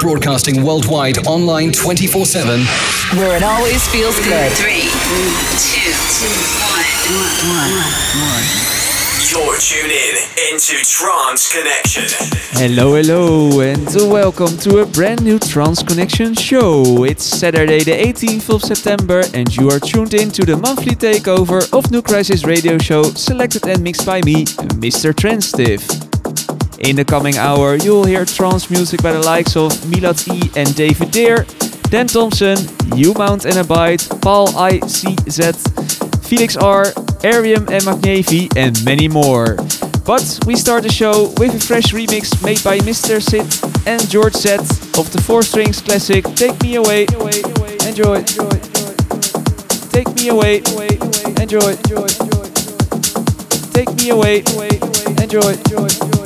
broadcasting worldwide online 24 7. Where it always feels good. Three, two, one. You're tuned in into Trance Connection. Hello, hello, and welcome to a brand new Trance Connection show. It's Saturday, the 18th of September, and you are tuned in to the monthly takeover of New Crisis Radio Show, selected and mixed by me, Mr. Transtive. In the coming hour, you'll hear trance music by the likes of Milad E and David Deer, Dan Thompson, U Mount and Abide, Paul ICZ, Felix R, Arium and Magnevi, and many more. But we start the show with a fresh remix made by Mr. Sid and George Z of the 4 Strings classic Take Me Away. Enjoy. Enjoy. Take me away. Enjoy. Take me away. Enjoy.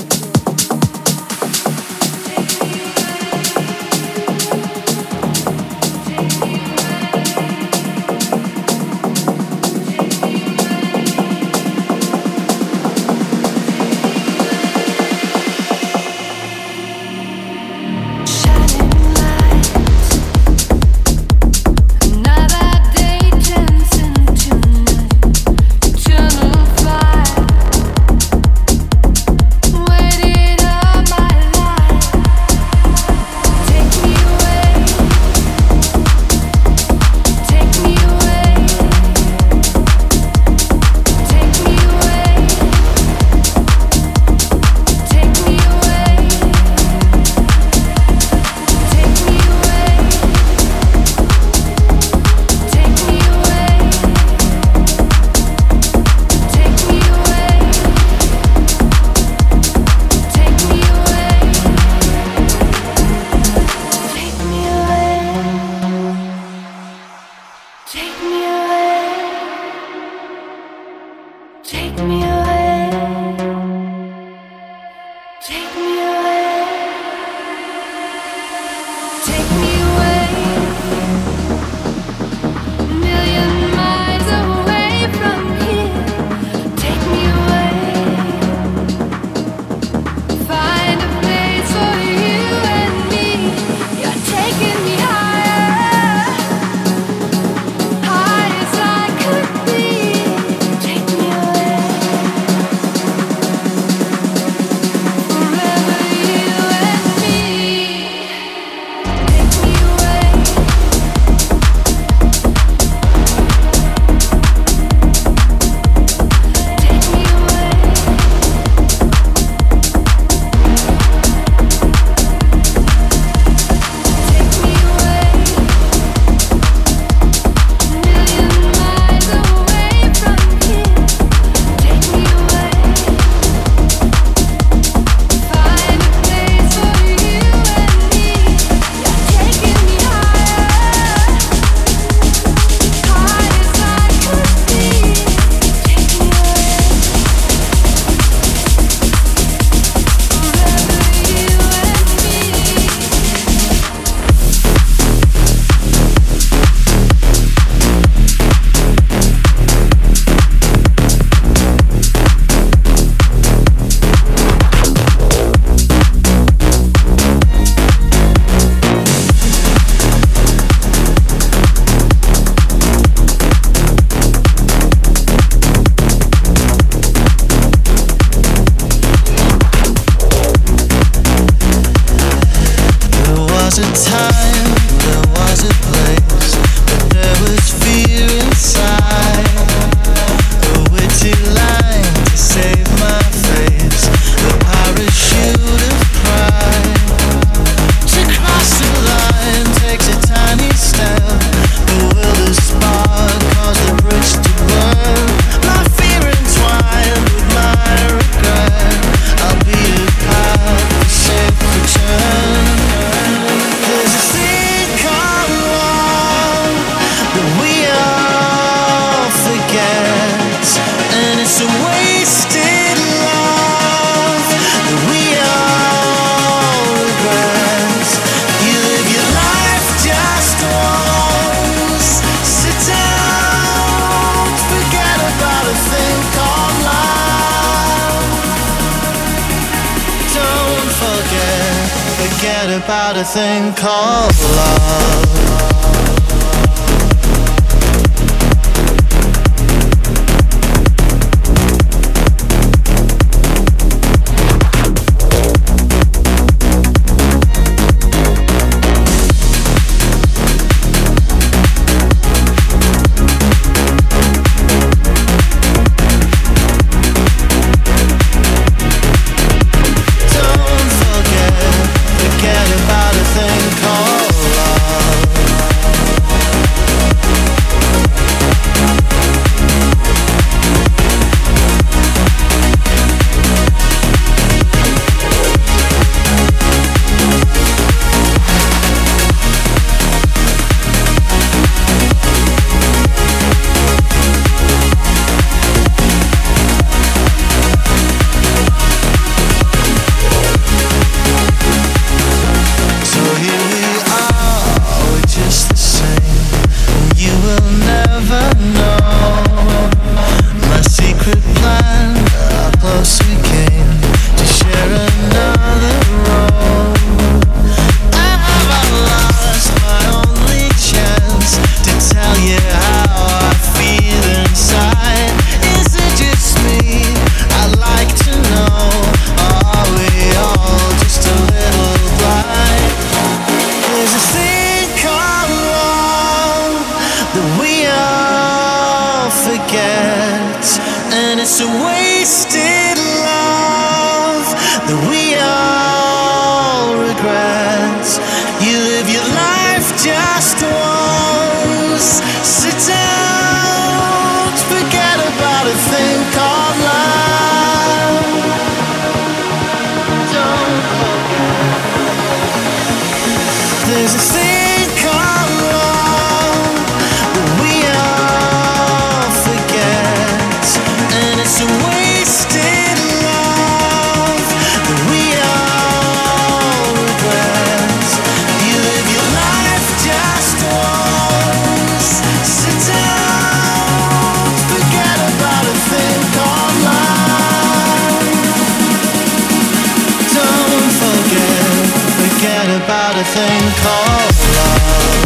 about a thing called love.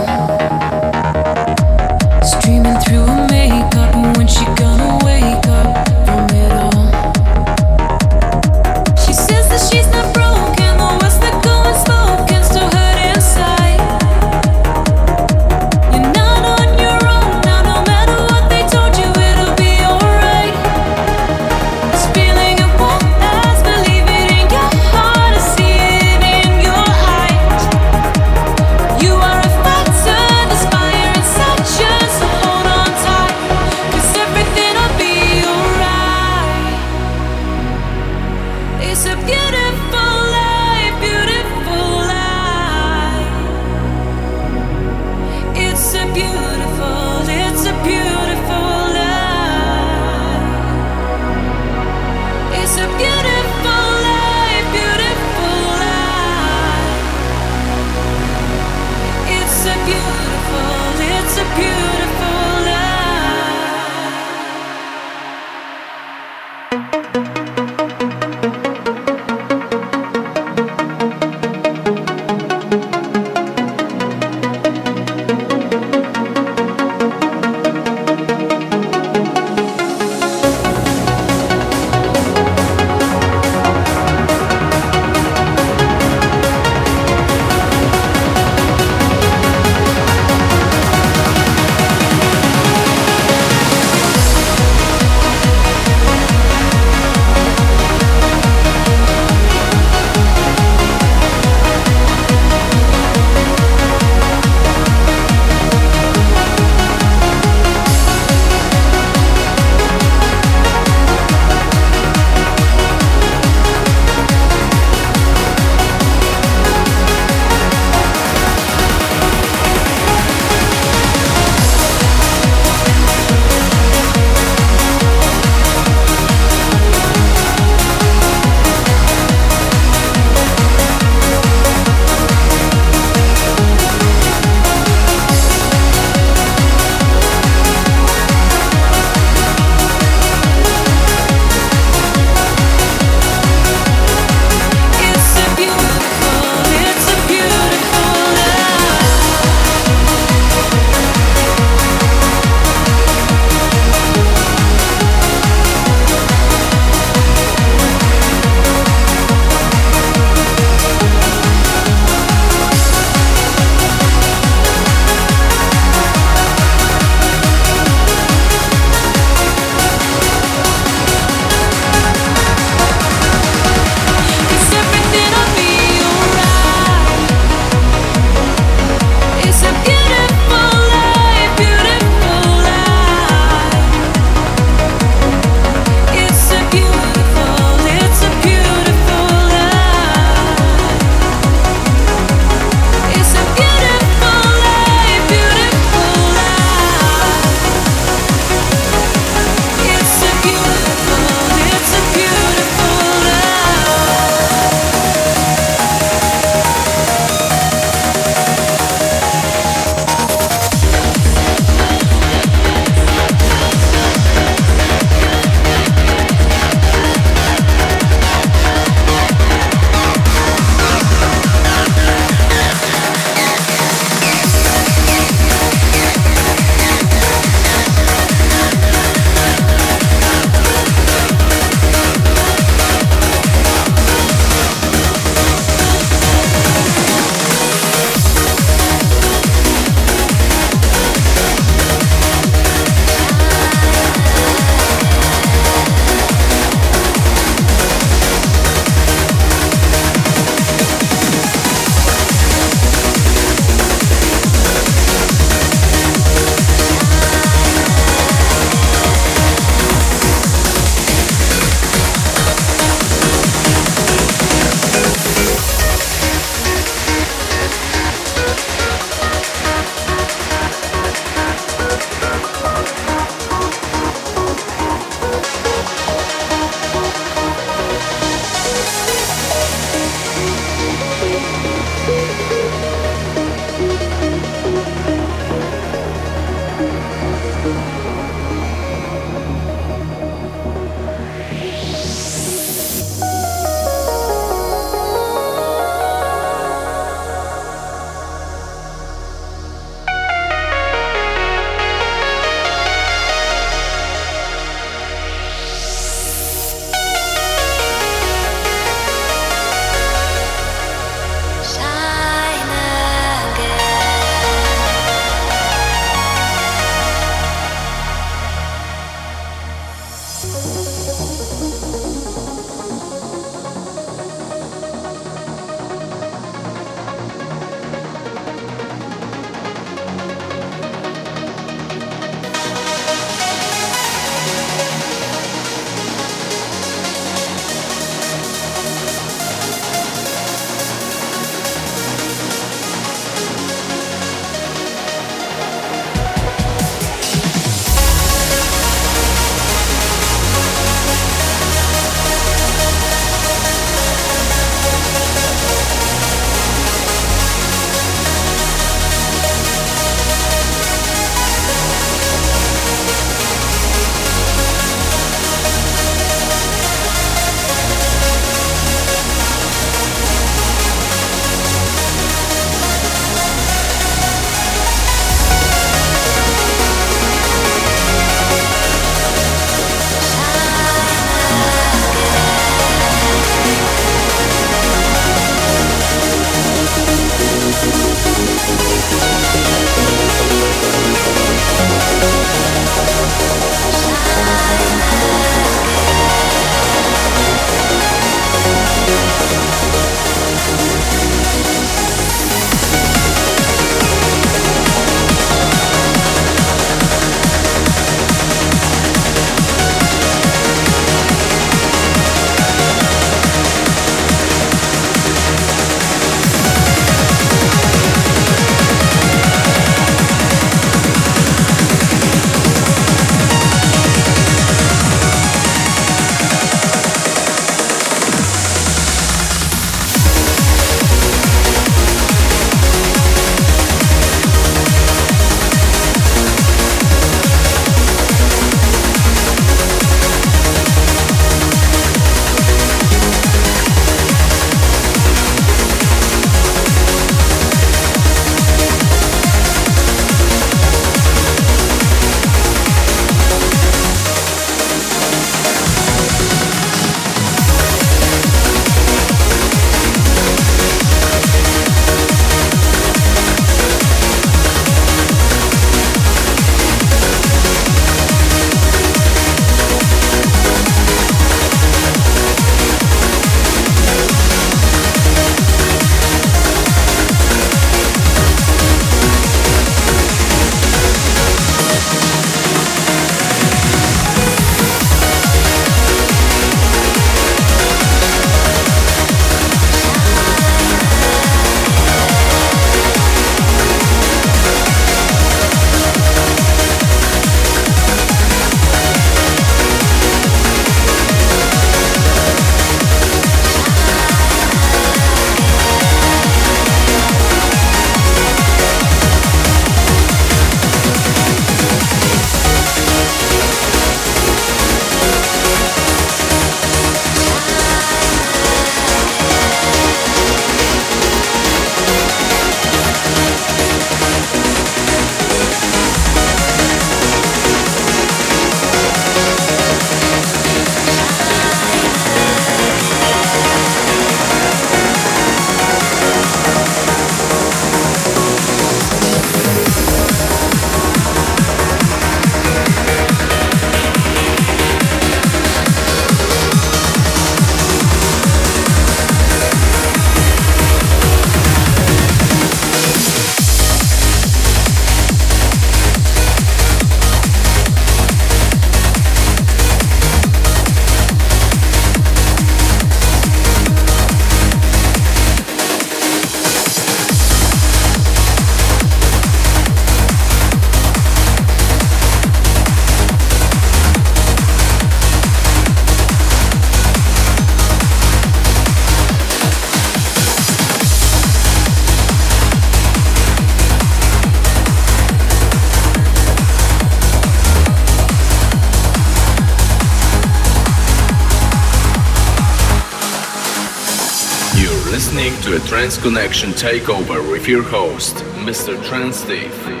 Trance Connection takeover with your host, Mr. Trance Steve.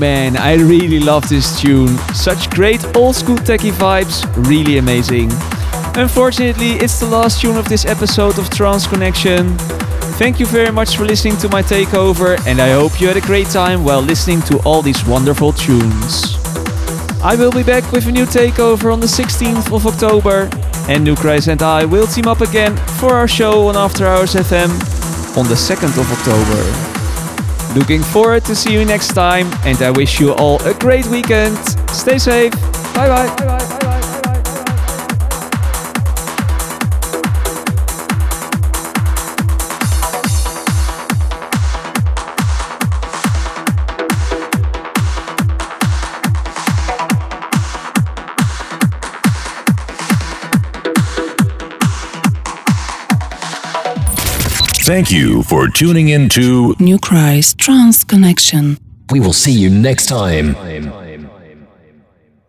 Man I really love this tune. Such great old school techie vibes, really amazing. Unfortunately, it's the last tune of this episode of Trance Connection. Thank you very much for listening to my takeover, and I hope you had a great time while listening to all these wonderful tunes. I will be back with a new takeover on the 16th of October, and Christ and I will team up again for our show on After Hours FM on the 2nd of October. Looking forward to see you next time, and I wish you all a great weekend. Stay safe. Bye bye. bye, bye, Thank you for tuning in to New Christ Trans Connection. We will see you next time.